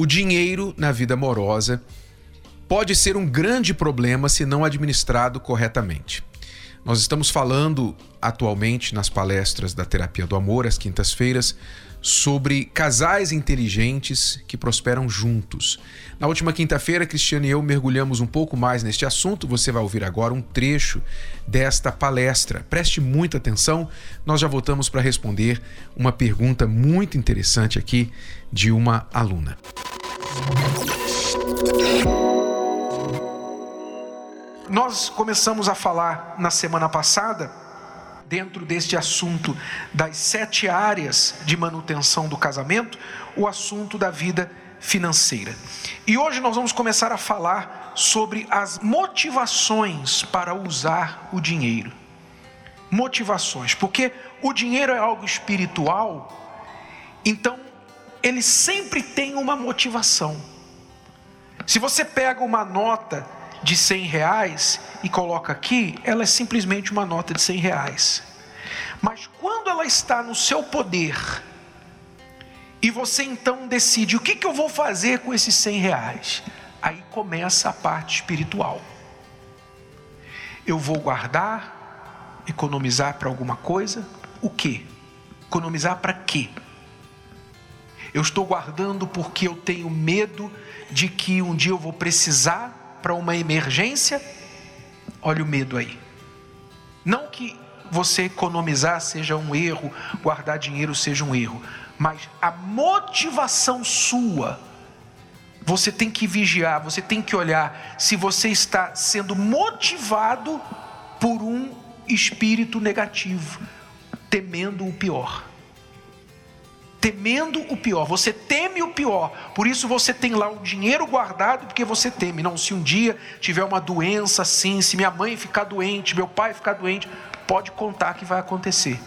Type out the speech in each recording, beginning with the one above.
o dinheiro na vida amorosa pode ser um grande problema se não administrado corretamente. Nós estamos falando atualmente nas palestras da Terapia do Amor, às quintas-feiras, sobre casais inteligentes que prosperam juntos. Na última quinta-feira, Cristiano e eu mergulhamos um pouco mais neste assunto. Você vai ouvir agora um trecho desta palestra. Preste muita atenção, nós já voltamos para responder uma pergunta muito interessante aqui de uma aluna. Nós começamos a falar na semana passada, dentro deste assunto das sete áreas de manutenção do casamento, o assunto da vida financeira. E hoje nós vamos começar a falar sobre as motivações para usar o dinheiro. Motivações, porque o dinheiro é algo espiritual, então ele sempre tem uma motivação. Se você pega uma nota de 100 reais e coloca aqui, ela é simplesmente uma nota de 100 reais. Mas quando ela está no seu poder, e você então decide o que, que eu vou fazer com esses 100 reais, aí começa a parte espiritual. Eu vou guardar, economizar para alguma coisa, o que? Economizar para quê? Eu estou guardando porque eu tenho medo de que um dia eu vou precisar para uma emergência. Olha o medo aí. Não que você economizar seja um erro, guardar dinheiro seja um erro, mas a motivação sua, você tem que vigiar, você tem que olhar se você está sendo motivado por um espírito negativo, temendo o pior temendo o pior. Você teme o pior. Por isso você tem lá um dinheiro guardado porque você teme. Não, se um dia tiver uma doença assim, se minha mãe ficar doente, meu pai ficar doente, pode contar que vai acontecer.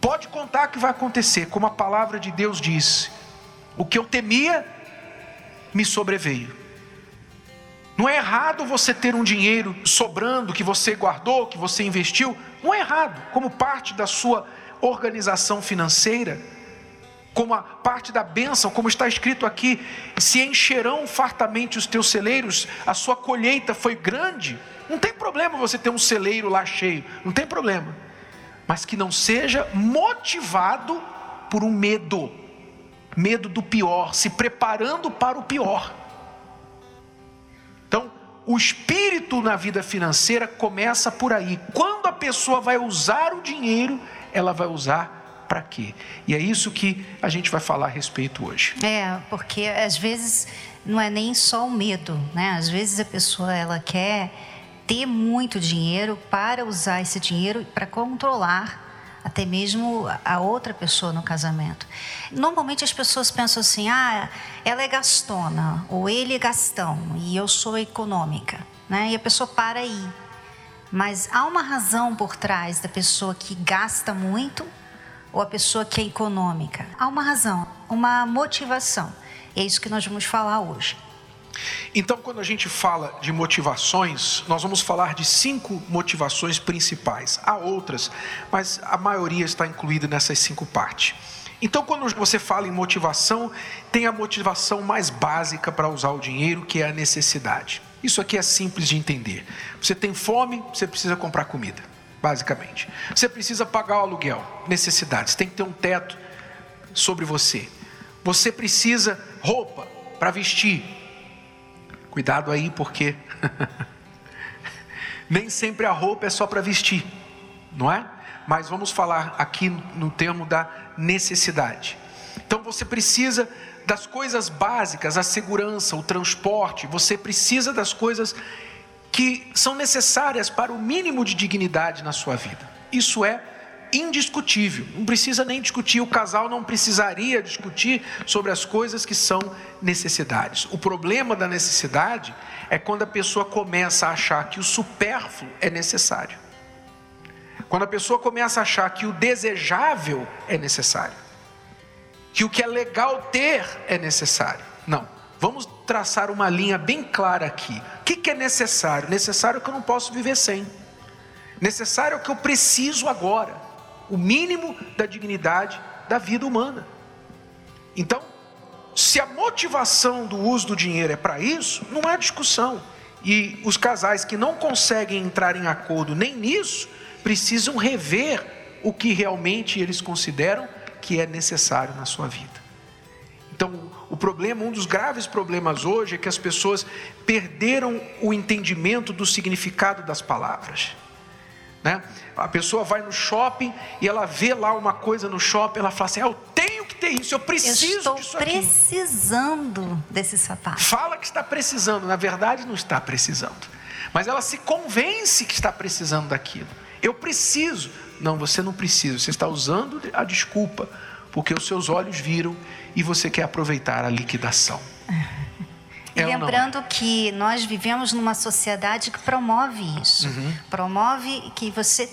Pode contar que vai acontecer, como a palavra de Deus diz. O que eu temia me sobreveio. Não é errado você ter um dinheiro sobrando que você guardou, que você investiu. Não é errado, como parte da sua organização financeira como a parte da bênção, como está escrito aqui: se encherão fartamente os teus celeiros, a sua colheita foi grande. Não tem problema você ter um celeiro lá cheio, não tem problema, mas que não seja motivado por um medo, medo do pior, se preparando para o pior. Então, o espírito na vida financeira começa por aí. Quando a pessoa vai usar o dinheiro, ela vai usar para quê? E é isso que a gente vai falar a respeito hoje. É, porque às vezes não é nem só o medo, né? Às vezes a pessoa ela quer ter muito dinheiro para usar esse dinheiro para controlar até mesmo a outra pessoa no casamento. Normalmente as pessoas pensam assim: ah, ela é gastona, ou ele é gastão, e eu sou econômica. Né? E a pessoa para aí. Mas há uma razão por trás da pessoa que gasta muito ou a pessoa que é econômica. Há uma razão, uma motivação. É isso que nós vamos falar hoje. Então, quando a gente fala de motivações, nós vamos falar de cinco motivações principais. Há outras, mas a maioria está incluída nessas cinco partes. Então, quando você fala em motivação, tem a motivação mais básica para usar o dinheiro, que é a necessidade. Isso aqui é simples de entender. Você tem fome, você precisa comprar comida basicamente. Você precisa pagar o aluguel, necessidades, tem que ter um teto sobre você. Você precisa roupa para vestir. Cuidado aí, porque nem sempre a roupa é só para vestir, não é? Mas vamos falar aqui no termo da necessidade. Então você precisa das coisas básicas, a segurança, o transporte, você precisa das coisas que são necessárias para o mínimo de dignidade na sua vida. Isso é indiscutível. Não precisa nem discutir, o casal não precisaria discutir sobre as coisas que são necessidades. O problema da necessidade é quando a pessoa começa a achar que o supérfluo é necessário. Quando a pessoa começa a achar que o desejável é necessário. Que o que é legal ter é necessário. Não. Vamos traçar uma linha bem clara aqui. O que é necessário? Necessário que eu não posso viver sem. Necessário que eu preciso agora. O mínimo da dignidade da vida humana. Então, se a motivação do uso do dinheiro é para isso, não há discussão. E os casais que não conseguem entrar em acordo nem nisso, precisam rever o que realmente eles consideram que é necessário na sua vida. Então, o problema, um dos graves problemas hoje é que as pessoas perderam o entendimento do significado das palavras. Né? A pessoa vai no shopping e ela vê lá uma coisa no shopping, ela fala assim: ah, eu tenho que ter isso, eu preciso eu estou disso precisando desse sapato. Fala que está precisando, na verdade não está precisando. Mas ela se convence que está precisando daquilo. Eu preciso. Não, você não precisa. Você está usando a desculpa, porque os seus olhos viram e você quer aproveitar a liquidação. E é lembrando que nós vivemos numa sociedade que promove isso. Uhum. Promove que você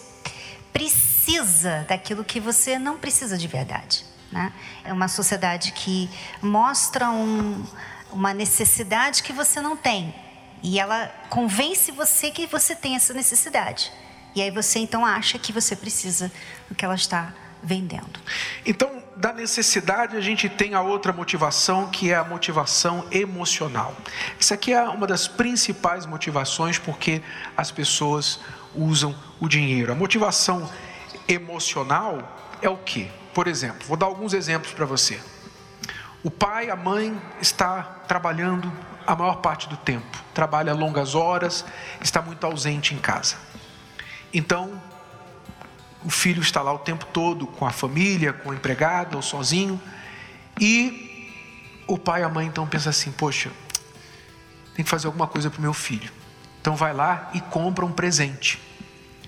precisa daquilo que você não precisa de verdade. Né? É uma sociedade que mostra um, uma necessidade que você não tem. E ela convence você que você tem essa necessidade. E aí você então acha que você precisa do que ela está vendendo. Então, da necessidade, a gente tem a outra motivação, que é a motivação emocional. Isso aqui é uma das principais motivações porque as pessoas usam o dinheiro. A motivação emocional é o que? Por exemplo, vou dar alguns exemplos para você. O pai, a mãe está trabalhando a maior parte do tempo, trabalha longas horas, está muito ausente em casa. Então, o filho está lá o tempo todo com a família, com a empregada ou sozinho. E o pai e a mãe então pensam assim: poxa, tem que fazer alguma coisa para o meu filho. Então vai lá e compra um presente.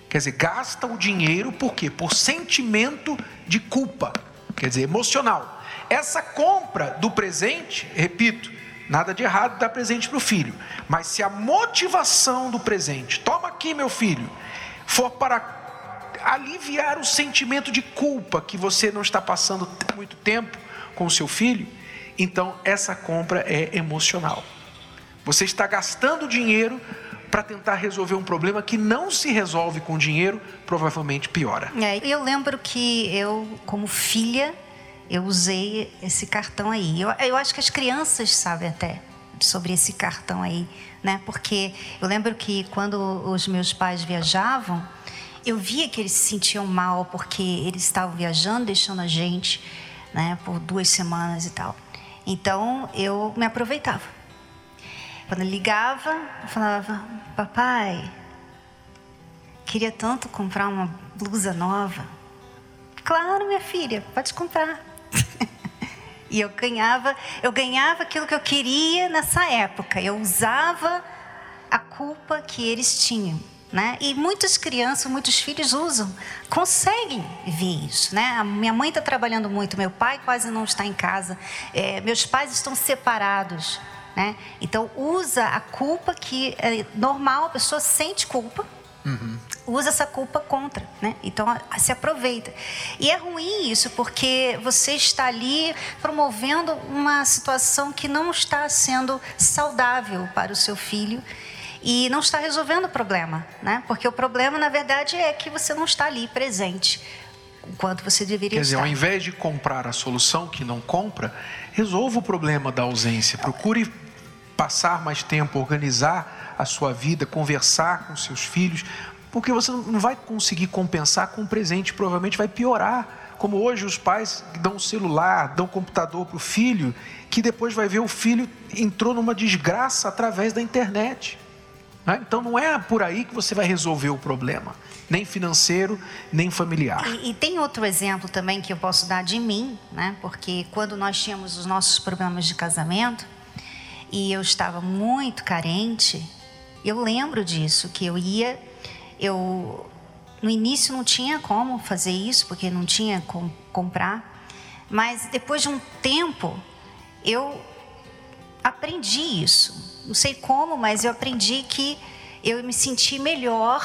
Quer dizer, gasta o dinheiro por quê? Por sentimento de culpa, quer dizer, emocional. Essa compra do presente, repito, nada de errado dar presente para o filho, mas se a motivação do presente, toma aqui meu filho, for para aliviar o sentimento de culpa que você não está passando muito tempo com o seu filho, então essa compra é emocional. Você está gastando dinheiro para tentar resolver um problema que não se resolve com dinheiro, provavelmente piora. É, eu lembro que eu, como filha, eu usei esse cartão aí. Eu, eu acho que as crianças sabem até sobre esse cartão aí, né? Porque eu lembro que quando os meus pais viajavam, eu via que eles se sentiam mal porque eles estavam viajando, deixando a gente, né, por duas semanas e tal. Então eu me aproveitava. Quando eu ligava, eu falava: Papai, queria tanto comprar uma blusa nova. Claro, minha filha, pode comprar. e eu ganhava, eu ganhava aquilo que eu queria nessa época. Eu usava a culpa que eles tinham. Né? E muitas crianças, muitos filhos usam, conseguem ver isso. Né? A minha mãe está trabalhando muito, meu pai quase não está em casa, é, meus pais estão separados. Né? Então, usa a culpa que é normal, a pessoa sente culpa, uhum. usa essa culpa contra. Né? Então, se aproveita. E é ruim isso, porque você está ali promovendo uma situação que não está sendo saudável para o seu filho e não está resolvendo o problema, né? Porque o problema, na verdade, é que você não está ali presente o quanto você deveria Quer dizer, estar. ao invés de comprar a solução que não compra, resolva o problema da ausência. Procure passar mais tempo, organizar a sua vida, conversar com seus filhos, porque você não vai conseguir compensar com um presente, provavelmente vai piorar. Como hoje os pais dão um celular, dão um computador para o filho, que depois vai ver o filho entrou numa desgraça através da internet. Né? Então não é por aí que você vai resolver o problema, nem financeiro, nem familiar. E, e, tem outro exemplo também que eu posso dar de mim, né? porque quando nós tínhamos os nossos problemas de casamento e eu estava muito carente, eu lembro disso, que eu ia, eu No início não tinha como fazer isso, porque não tinha como comprar. Mas depois de um tempo, eu aprendi isso. Não sei como, mas eu aprendi que eu me senti melhor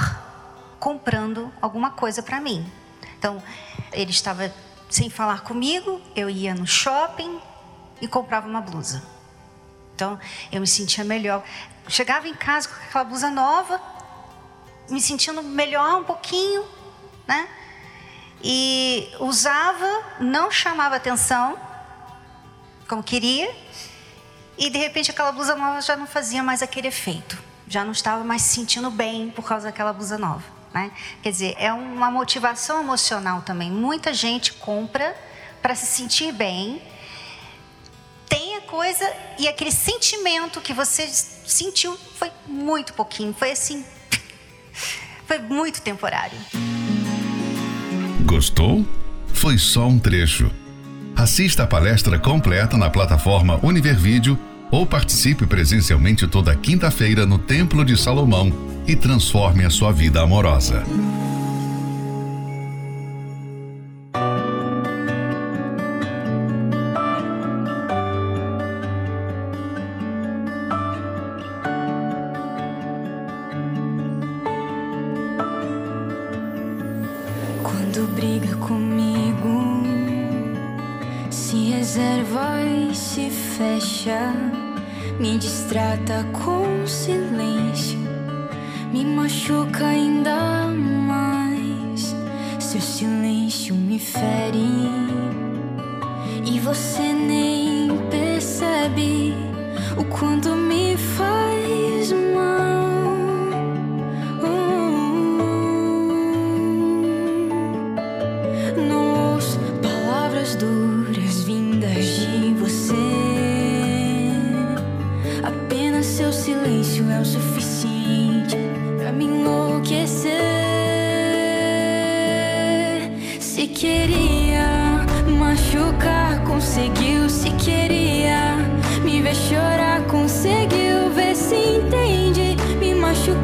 comprando alguma coisa para mim. Então, ele estava sem falar comigo, eu ia no shopping e comprava uma blusa. Então, eu me sentia melhor. Chegava em casa com aquela blusa nova, me sentindo melhor um pouquinho, né? E usava, não chamava atenção, como queria, e de repente aquela blusa nova já não fazia mais aquele efeito, já não estava mais se sentindo bem por causa daquela blusa nova. Né? Quer dizer, é uma motivação emocional também. Muita gente compra para se sentir bem, tem a coisa e aquele sentimento que você sentiu foi muito pouquinho, foi assim, foi muito temporário. Gostou? Foi só um trecho. Assista a palestra completa na plataforma Univervídeo ou participe presencialmente toda quinta-feira no Templo de Salomão e transforme a sua vida amorosa me distrata com silêncio, me machuca ainda mais. Seu silêncio me fere e você nem percebe o quanto me faz mal.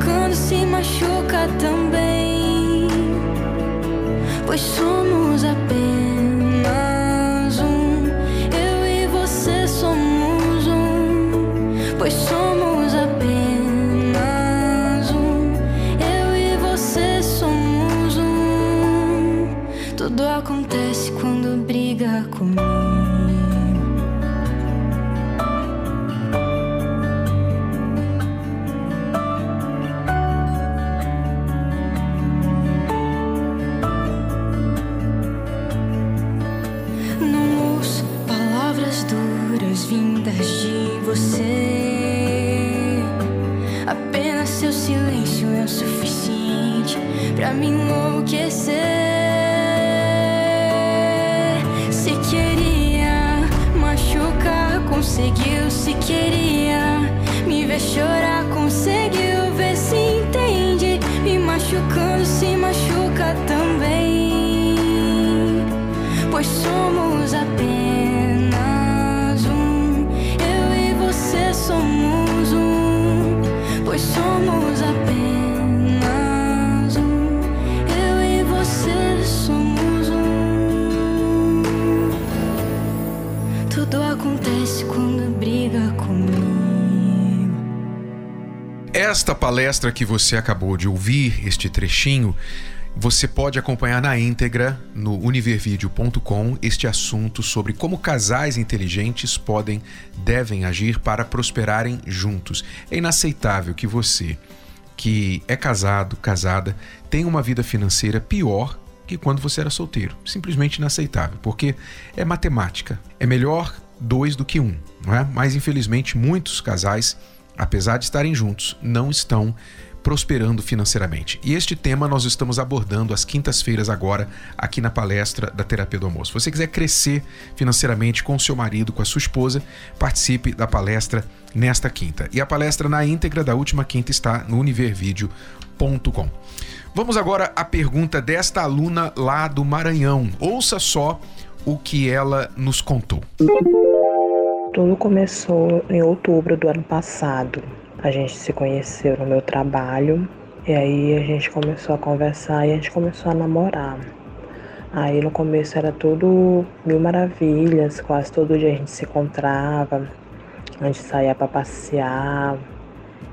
Quando se machuca também. Pois somos machucando se machuca também. Pois somos apenas um. Eu e você somos um. Pois somos apenas. Esta palestra que você acabou de ouvir, este trechinho, você pode acompanhar na íntegra no univervideo.com este assunto sobre como casais inteligentes podem, devem agir para prosperarem juntos. É inaceitável que você, que é casado, casada, tenha uma vida financeira pior que quando você era solteiro. Simplesmente inaceitável, porque é matemática. É melhor dois do que um, não é? Mas infelizmente muitos casais apesar de estarem juntos, não estão prosperando financeiramente. E este tema nós estamos abordando às quintas-feiras agora aqui na palestra da Terapia do Almoço. Se você quiser crescer financeiramente com seu marido, com a sua esposa, participe da palestra nesta quinta. E a palestra na íntegra da última quinta está no univervideo.com. Vamos agora à pergunta desta aluna lá do Maranhão. Ouça só o que ela nos contou. Tudo começou em outubro do ano passado. A gente se conheceu no meu trabalho E aí a gente começou a conversar e a gente começou a namorar. Aí no começo era tudo mil maravilhas, quase todo dia a gente se encontrava, a gente saía para passear,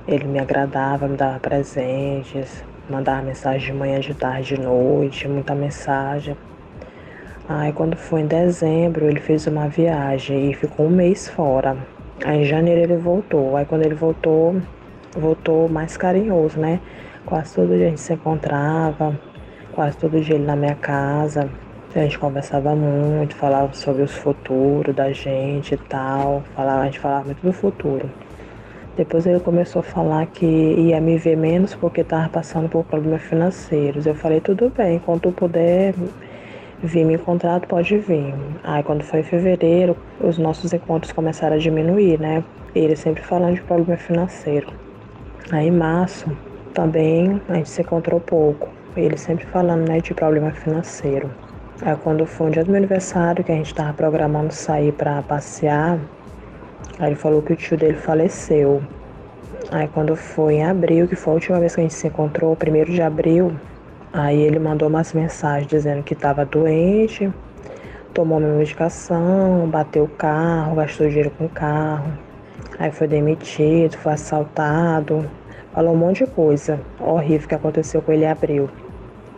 ele me agradava, me dava presentes, mandava mensagem de manhã, de tarde, de noite, muita mensagem. Aí quando foi em dezembro ele fez uma viagem e ficou um mês fora. Aí em janeiro ele voltou. Aí quando ele voltou, voltou mais carinhoso, né? Quase todo dia a gente se encontrava, quase todo dia ele na minha casa. A gente conversava muito, falava sobre os futuros da gente e tal. Falava, a gente falava muito do futuro. Depois ele começou a falar que ia me ver menos porque estava passando por problemas financeiros. Eu falei, tudo bem, quando tu puder vir me encontrar, pode vir. Aí quando foi em fevereiro, os nossos encontros começaram a diminuir, né? Ele sempre falando de problema financeiro. Aí em março também a gente se encontrou pouco. Ele sempre falando né, de problema financeiro. Aí quando foi o dia do meu aniversário, que a gente estava programando sair para passear, Aí ele falou que o tio dele faleceu. Aí quando foi em abril, que foi a última vez que a gente se encontrou, primeiro de abril, aí ele mandou umas mensagens dizendo que estava doente, tomou minha medicação, bateu o carro, gastou dinheiro com o carro. Aí foi demitido, foi assaltado, falou um monte de coisa horrível que aconteceu com ele em abril.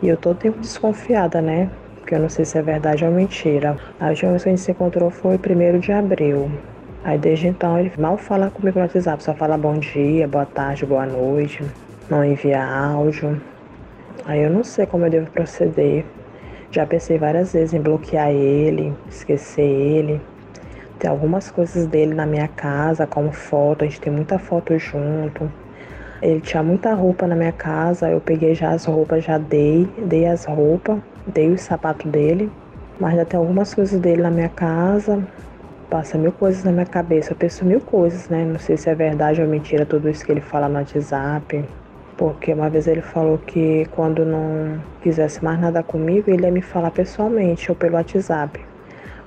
E eu tô tempo desconfiada, né? Porque eu não sei se é verdade ou mentira. A última vez que a gente se encontrou foi primeiro de abril. Aí desde então ele mal fala comigo no WhatsApp, só fala bom dia, boa tarde, boa noite, não envia áudio. Aí eu não sei como eu devo proceder. Já pensei várias vezes em bloquear ele, esquecer ele. Tem algumas coisas dele na minha casa, como foto, a gente tem muita foto junto. Ele tinha muita roupa na minha casa, eu peguei já as roupas, já dei, dei as roupas, dei o sapato dele. Mas já tem algumas coisas dele na minha casa, passa mil coisas na minha cabeça. Eu penso mil coisas, né? Não sei se é verdade ou mentira tudo isso que ele fala no WhatsApp. Porque uma vez ele falou que quando não quisesse mais nada comigo, ele ia me falar pessoalmente ou pelo WhatsApp.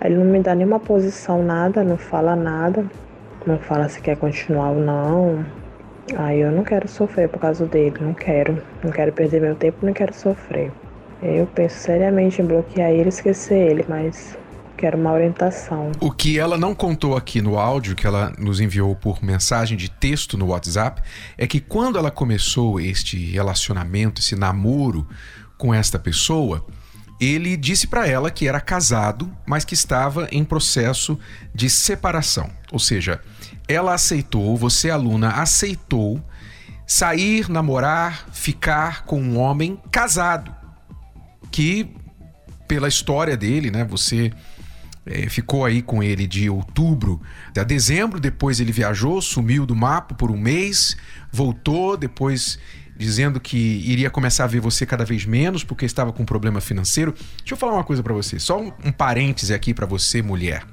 Aí ele não me dá nenhuma posição, nada, não fala nada, não fala se quer continuar ou não. Aí eu não quero sofrer por causa dele, não quero. Não quero perder meu tempo, não quero sofrer. Eu penso seriamente em bloquear ele e esquecer ele, mas quero uma orientação. O que ela não contou aqui no áudio, que ela nos enviou por mensagem de texto no WhatsApp, é que quando ela começou este relacionamento, esse namoro com esta pessoa, ele disse para ela que era casado, mas que estava em processo de separação. Ou seja, ela aceitou, você aluna aceitou sair, namorar, ficar com um homem casado, que pela história dele, né, você é, ficou aí com ele de outubro a dezembro, depois ele viajou, sumiu do mapa por um mês, voltou, depois dizendo que iria começar a ver você cada vez menos porque estava com um problema financeiro. Deixa eu falar uma coisa para você, só um, um parêntese aqui para você, mulher.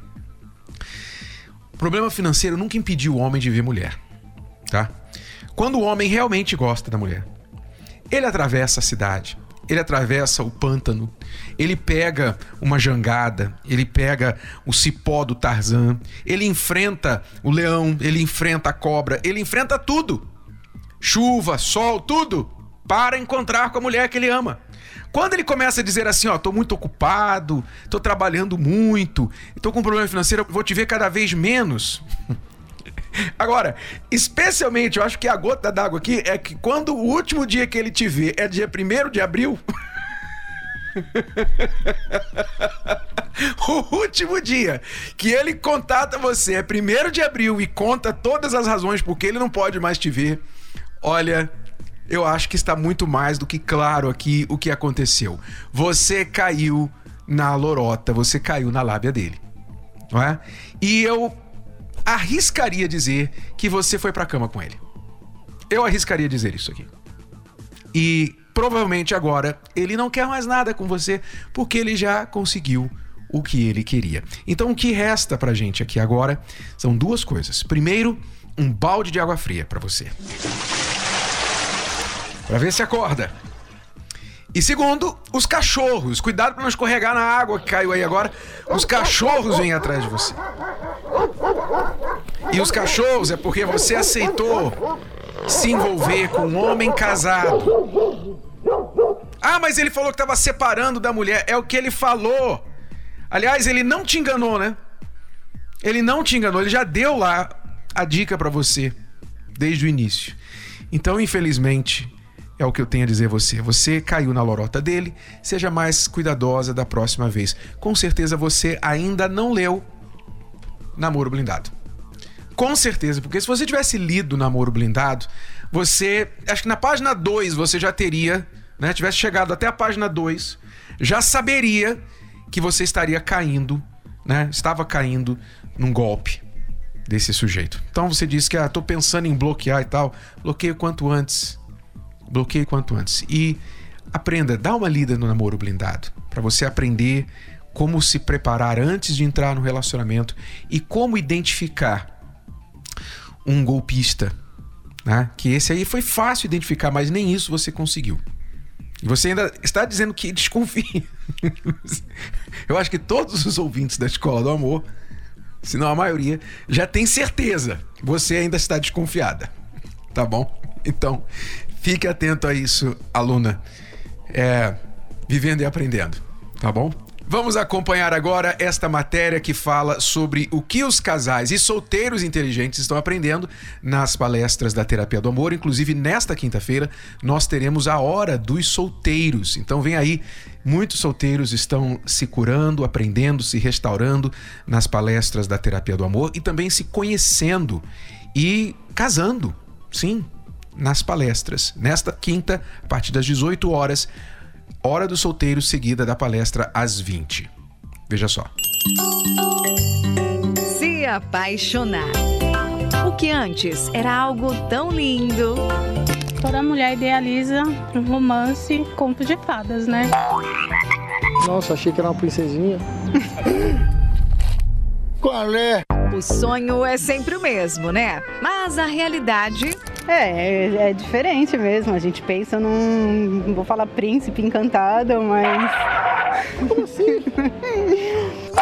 O problema financeiro nunca impediu o homem de ver mulher, tá? Quando o homem realmente gosta da mulher, ele atravessa a cidade, ele atravessa o pântano, ele pega uma jangada, ele pega o cipó do Tarzan, ele enfrenta o leão, ele enfrenta a cobra, ele enfrenta tudo. Chuva, sol, tudo, para encontrar com a mulher que ele ama. Quando ele começa a dizer assim, ó, tô muito ocupado, tô trabalhando muito, tô com um problema financeiro, vou te ver cada vez menos. Agora, especialmente, eu acho que a gota d'água aqui é que quando o último dia que ele te vê é dia 1 de abril. o último dia que ele contata você é 1 de abril e conta todas as razões por que ele não pode mais te ver. Olha, eu acho que está muito mais do que claro aqui o que aconteceu. Você caiu na lorota, você caiu na lábia dele. Não é? E eu arriscaria dizer que você foi pra cama com ele. Eu arriscaria dizer isso aqui. E provavelmente agora ele não quer mais nada com você porque ele já conseguiu o que ele queria. Então o que resta pra gente aqui agora são duas coisas. Primeiro, um balde de água fria para você. Para ver se acorda. E segundo, os cachorros. Cuidado para não escorregar na água que caiu aí agora. Os cachorros vêm atrás de você. E os cachorros é porque você aceitou se envolver com um homem casado. Ah, mas ele falou que estava separando da mulher. É o que ele falou. Aliás, ele não te enganou, né? Ele não te enganou, ele já deu lá a dica para você desde o início. Então, infelizmente, é o que eu tenho a dizer a você. Você caiu na lorota dele, seja mais cuidadosa da próxima vez. Com certeza você ainda não leu Namoro Blindado. Com certeza, porque se você tivesse lido Namoro Blindado, você, acho que na página 2 você já teria, né, tivesse chegado até a página 2, já saberia que você estaria caindo, né, estava caindo num golpe desse sujeito. Então você disse que ah, tô pensando em bloquear e tal, bloqueio quanto antes. Bloqueie quanto antes. E aprenda, dá uma lida no namoro blindado, para você aprender como se preparar antes de entrar no relacionamento e como identificar um golpista. Né? Que esse aí foi fácil identificar, mas nem isso você conseguiu. E você ainda está dizendo que desconfia. Eu acho que todos os ouvintes da Escola do Amor, se não a maioria, já tem certeza. Você ainda está desconfiada. Tá bom? Então, fique atento a isso, aluna. É, vivendo e aprendendo. Tá bom? Vamos acompanhar agora esta matéria que fala sobre o que os casais e solteiros inteligentes estão aprendendo nas palestras da Terapia do Amor. Inclusive, nesta quinta-feira, nós teremos a Hora dos Solteiros. Então, vem aí. Muitos solteiros estão se curando, aprendendo, se restaurando nas palestras da Terapia do Amor e também se conhecendo e casando. Sim, nas palestras. Nesta quinta, a partir das 18 horas Hora do Solteiro, seguida da palestra às 20. Veja só. Se apaixonar. O que antes era algo tão lindo. Toda mulher idealiza um romance, conto de fadas, né? Nossa, achei que era uma princesinha. Qual é? O sonho é sempre o mesmo, né? Mas a realidade é, é, é, diferente mesmo. A gente pensa num. Não vou falar príncipe encantado, mas. Como assim?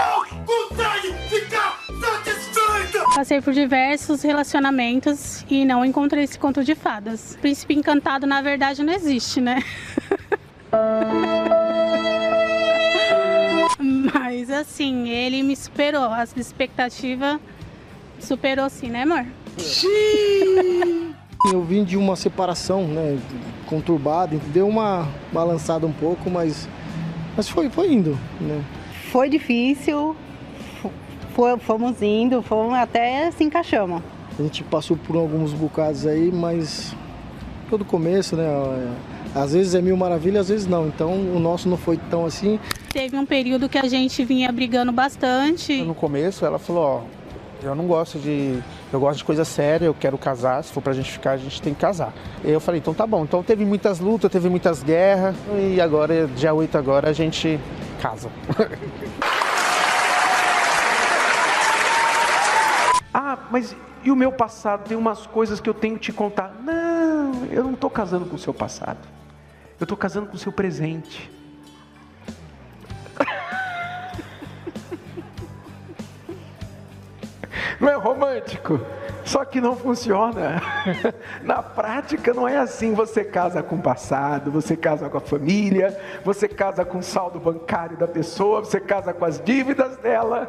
Passei por diversos relacionamentos e não encontrei esse conto de fadas. Príncipe encantado, na verdade, não existe, né? Mas assim, ele me superou. A expectativa superou sim, né, amor? Sim! Eu vim de uma separação, né, conturbada, deu uma balançada um pouco, mas, mas foi, foi indo, né. Foi difícil, fomos indo, fomos até se encaixamos. A gente passou por alguns bocados aí, mas todo começo, né, às vezes é mil maravilhas, às vezes não. Então o nosso não foi tão assim. Teve um período que a gente vinha brigando bastante. No começo ela falou, ó, eu não gosto de. Eu gosto de coisa séria, eu quero casar. Se for pra gente ficar, a gente tem que casar. E eu falei, então tá bom. Então teve muitas lutas, teve muitas guerras. E agora, dia 8 agora, a gente casa. ah, mas e o meu passado? Tem umas coisas que eu tenho que te contar. Não, eu não estou casando com o seu passado. Eu estou casando com o seu presente. Não é romântico? Só que não funciona. Na prática não é assim. Você casa com o passado, você casa com a família, você casa com o saldo bancário da pessoa, você casa com as dívidas dela.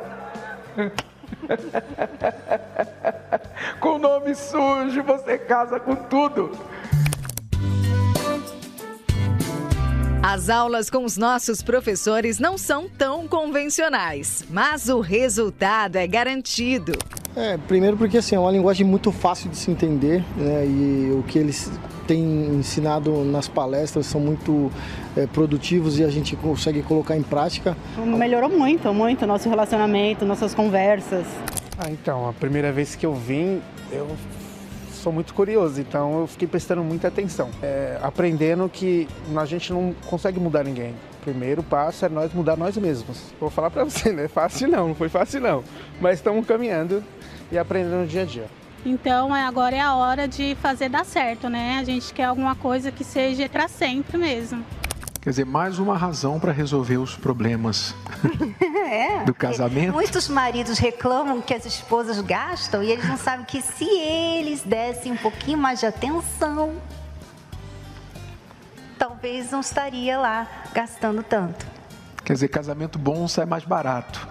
com nome sujo, você casa com tudo. As aulas com os nossos professores não são tão convencionais, mas o resultado é garantido. É, primeiro porque assim, é uma linguagem muito fácil de se entender, né? E o que eles têm ensinado nas palestras são muito é, produtivos e a gente consegue colocar em prática. Melhorou muito, muito nosso relacionamento, nossas conversas. Ah, então, a primeira vez que eu vim, eu sou muito curioso, então eu fiquei prestando muita atenção. É, aprendendo que a gente não consegue mudar ninguém. O primeiro passo é nós mudar nós mesmos. Vou falar para você, não é fácil não, não foi fácil não. Mas estamos caminhando e aprendendo no dia a dia. Então é, agora é a hora de fazer dar certo, né? A gente quer alguma coisa que seja para sempre mesmo. Quer dizer, mais uma razão para resolver os problemas é, do casamento. Muitos maridos reclamam que as esposas gastam e eles não sabem que se eles dessem um pouquinho mais de atenção, talvez não estaria lá gastando tanto. Quer dizer, casamento bom sai mais barato,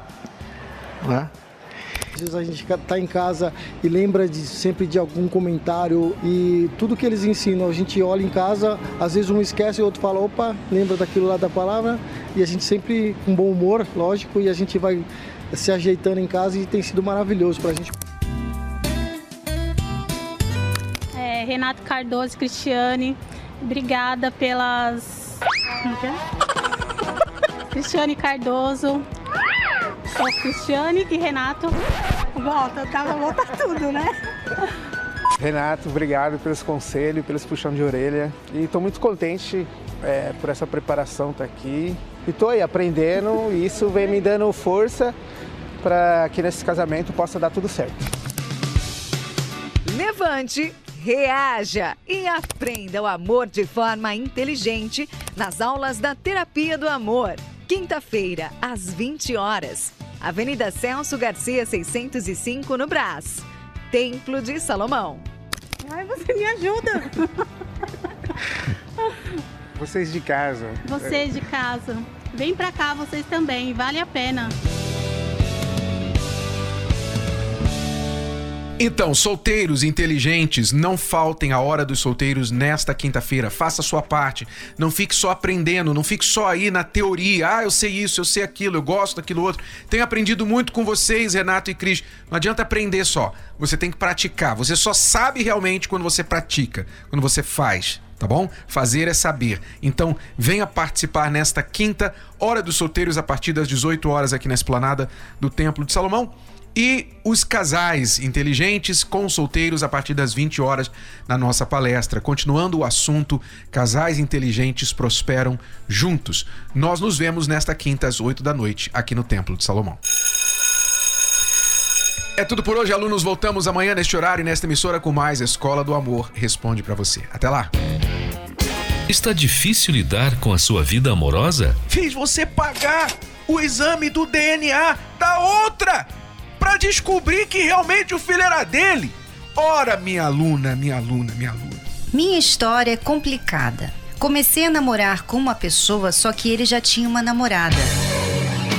né? Às vezes a gente está em casa e lembra de, sempre de algum comentário e tudo que eles ensinam, a gente olha em casa, às vezes um esquece e o outro fala, opa, lembra daquilo lá da palavra e a gente sempre com bom humor, lógico, e a gente vai se ajeitando em casa e tem sido maravilhoso para a gente. É, Renato Cardoso, Cristiane, obrigada pelas. É? Cristiane Cardoso, Sou Cristiane e Renato. Volta, tá? Volta tudo, né? Renato, obrigado pelos conselhos, pelos puxão de orelha. E estou muito contente é, por essa preparação estar tá aqui. E estou aí aprendendo e isso vem me dando força para que nesse casamento possa dar tudo certo. Levante, reaja e aprenda o amor de forma inteligente nas aulas da Terapia do Amor. Quinta-feira, às 20 horas. Avenida Celso Garcia, 605, no Brás. Templo de Salomão. Ai, você me ajuda. Vocês de casa. Vocês de casa. Vem pra cá, vocês também. Vale a pena. Então, solteiros inteligentes, não faltem a hora dos solteiros nesta quinta-feira. Faça a sua parte. Não fique só aprendendo, não fique só aí na teoria. Ah, eu sei isso, eu sei aquilo, eu gosto daquilo outro. Tenho aprendido muito com vocês, Renato e Cris. Não adianta aprender só. Você tem que praticar. Você só sabe realmente quando você pratica, quando você faz tá bom? Fazer é saber. Então, venha participar nesta quinta hora dos solteiros a partir das 18 horas aqui na esplanada do Templo de Salomão e os casais inteligentes com solteiros a partir das 20 horas na nossa palestra. Continuando o assunto, casais inteligentes prosperam juntos. Nós nos vemos nesta quinta às 8 da noite aqui no Templo de Salomão. É tudo por hoje, alunos. Voltamos amanhã neste horário e nesta emissora com mais Escola do Amor responde para você. Até lá. Está difícil lidar com a sua vida amorosa? Fiz você pagar o exame do DNA da outra para descobrir que realmente o filho era dele. Ora, minha aluna, minha aluna, minha aluna. Minha história é complicada. Comecei a namorar com uma pessoa, só que ele já tinha uma namorada.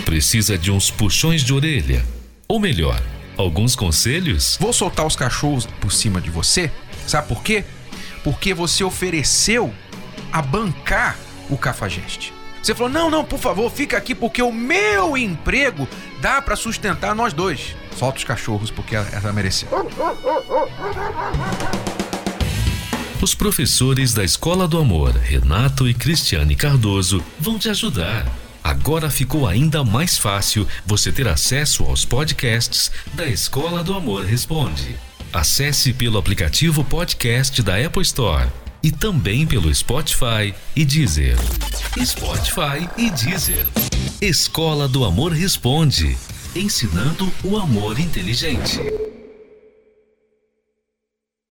Precisa de uns puxões de orelha. Ou melhor, alguns conselhos? Vou soltar os cachorros por cima de você. Sabe por quê? Porque você ofereceu a bancar o cafajeste. Você falou: não, não, por favor, fica aqui porque o meu emprego dá para sustentar nós dois. Solta os cachorros porque ela mereceu. Os professores da Escola do Amor, Renato e Cristiane Cardoso, vão te ajudar. Agora ficou ainda mais fácil você ter acesso aos podcasts da Escola do Amor Responde. Acesse pelo aplicativo podcast da Apple Store e também pelo Spotify e Deezer. Spotify e Deezer. Escola do Amor Responde ensinando o amor inteligente.